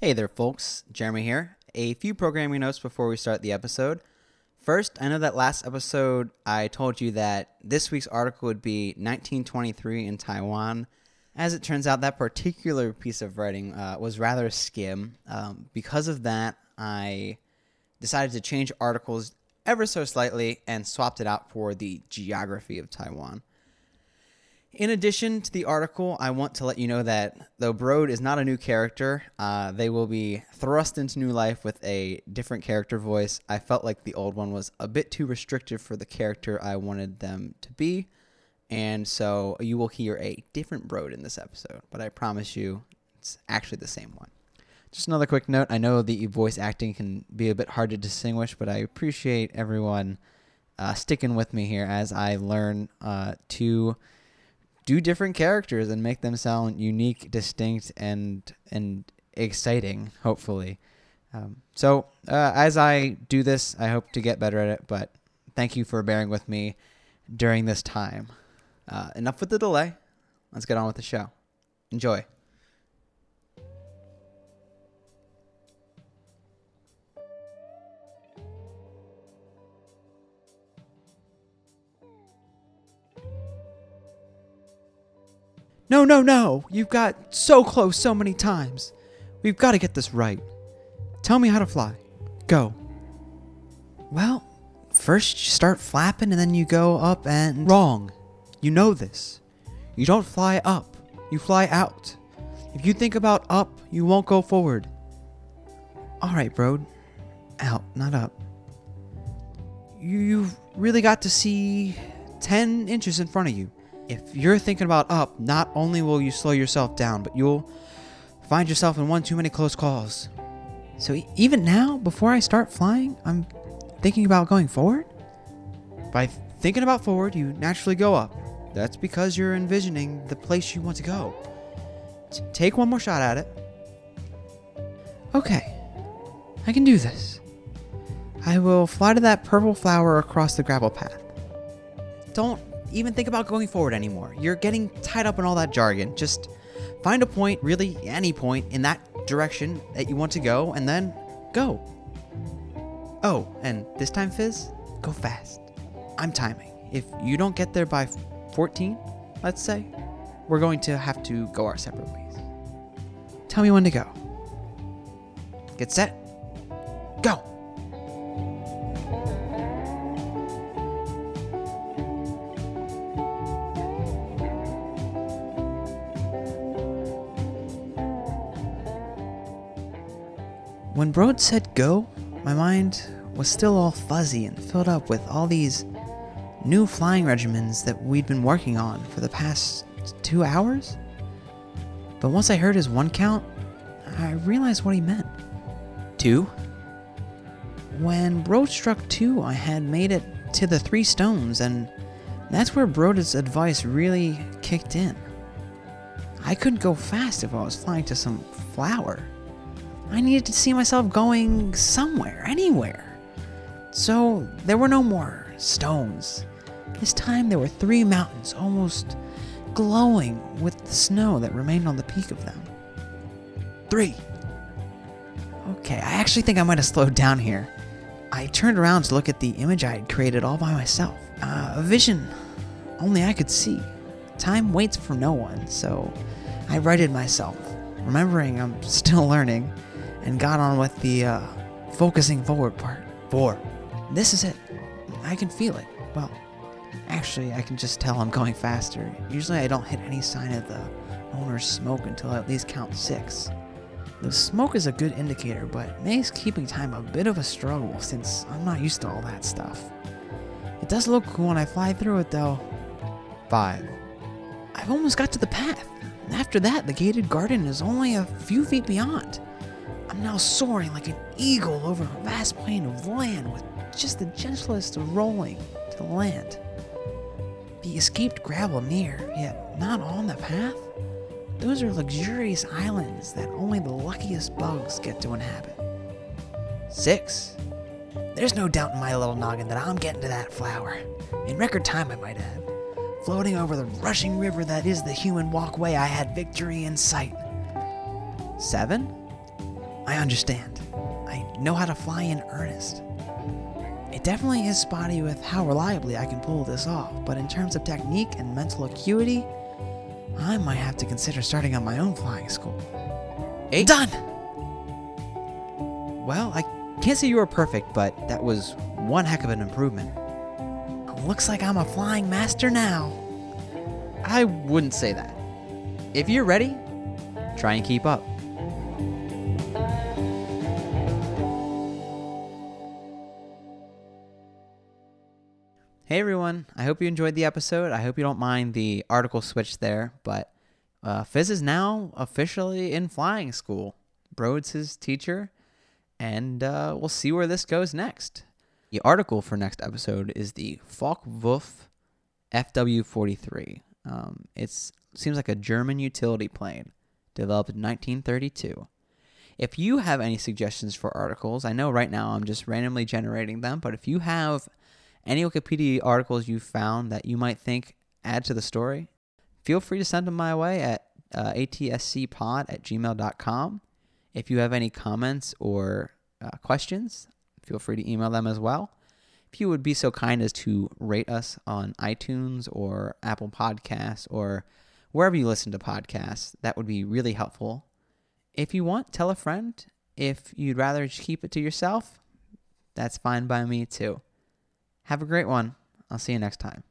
Hey there, folks. Jeremy here. A few programming notes before we start the episode. First, I know that last episode I told you that this week's article would be 1923 in Taiwan. As it turns out, that particular piece of writing uh, was rather skim. Um, because of that, I decided to change articles ever so slightly and swapped it out for the geography of Taiwan. In addition to the article, I want to let you know that though Brode is not a new character, uh, they will be thrust into new life with a different character voice. I felt like the old one was a bit too restrictive for the character I wanted them to be, and so you will hear a different Brode in this episode, but I promise you it's actually the same one. Just another quick note I know the voice acting can be a bit hard to distinguish, but I appreciate everyone uh, sticking with me here as I learn uh, to do different characters and make them sound unique, distinct, and and exciting. Hopefully, um, so uh, as I do this, I hope to get better at it. But thank you for bearing with me during this time. Uh, enough with the delay. Let's get on with the show. Enjoy. No, no, no! You've got so close so many times. We've got to get this right. Tell me how to fly. Go. Well, first you start flapping and then you go up and. Wrong. You know this. You don't fly up, you fly out. If you think about up, you won't go forward. Alright, bro. Out, not up. You've really got to see 10 inches in front of you if you're thinking about up, not only will you slow yourself down, but you'll find yourself in one too many close calls. So even now, before I start flying, I'm thinking about going forward. By thinking about forward, you naturally go up. That's because you're envisioning the place you want to go. T- take one more shot at it. Okay, I can do this. I will fly to that purple flower across the gravel path. Don't even think about going forward anymore. You're getting tied up in all that jargon. Just find a point, really any point, in that direction that you want to go, and then go. Oh, and this time, Fizz, go fast. I'm timing. If you don't get there by 14, let's say, we're going to have to go our separate ways. Tell me when to go. Get set. Go! When Brode said go, my mind was still all fuzzy and filled up with all these new flying regimens that we'd been working on for the past two hours. But once I heard his one count, I realized what he meant. Two? When Brode struck two, I had made it to the three stones, and that's where Brode's advice really kicked in. I couldn't go fast if I was flying to some flower. I needed to see myself going somewhere, anywhere. So there were no more stones. This time there were three mountains almost glowing with the snow that remained on the peak of them. Three. Okay, I actually think I might have slowed down here. I turned around to look at the image I had created all by myself. Uh, a vision only I could see. Time waits for no one, so I righted myself, remembering I'm still learning, and got on with the uh, focusing forward part. Four. This is it. I can feel it. Well, actually, I can just tell I'm going faster. Usually, I don't hit any sign of the owner's smoke until I at least count six. The smoke is a good indicator, but makes keeping time a bit of a struggle since I'm not used to all that stuff. It does look cool when I fly through it, though. Five. I've almost got to the path. After that, the gated garden is only a few feet beyond. I'm now soaring like an eagle over a vast plain of land with just the gentlest of rolling to land. The escaped gravel near, yet not on the path? Those are luxurious islands that only the luckiest bugs get to inhabit. Six. There's no doubt in my little noggin that I'm getting to that flower. In record time, I might add. Floating over the rushing river that is the human walkway, I had victory in sight. Seven? I understand. I know how to fly in earnest. It definitely is spotty with how reliably I can pull this off, but in terms of technique and mental acuity, I might have to consider starting on my own flying school. Eight. Done! Well, I can't say you were perfect, but that was one heck of an improvement. Looks like I'm a flying master now. I wouldn't say that. If you're ready, try and keep up. Hey everyone, I hope you enjoyed the episode. I hope you don't mind the article switch there, but uh, Fizz is now officially in flying school. Brode's his teacher, and uh, we'll see where this goes next. The article for next episode is the Focke-Wulf FW43. Um, it seems like a German utility plane developed in 1932. If you have any suggestions for articles, I know right now I'm just randomly generating them, but if you have any Wikipedia articles you found that you might think add to the story, feel free to send them my way at uh, atscpod at gmail.com. If you have any comments or uh, questions, feel free to email them as well. If you would be so kind as to rate us on iTunes or Apple Podcasts or wherever you listen to podcasts, that would be really helpful. If you want, tell a friend. If you'd rather just keep it to yourself, that's fine by me too. Have a great one. I'll see you next time.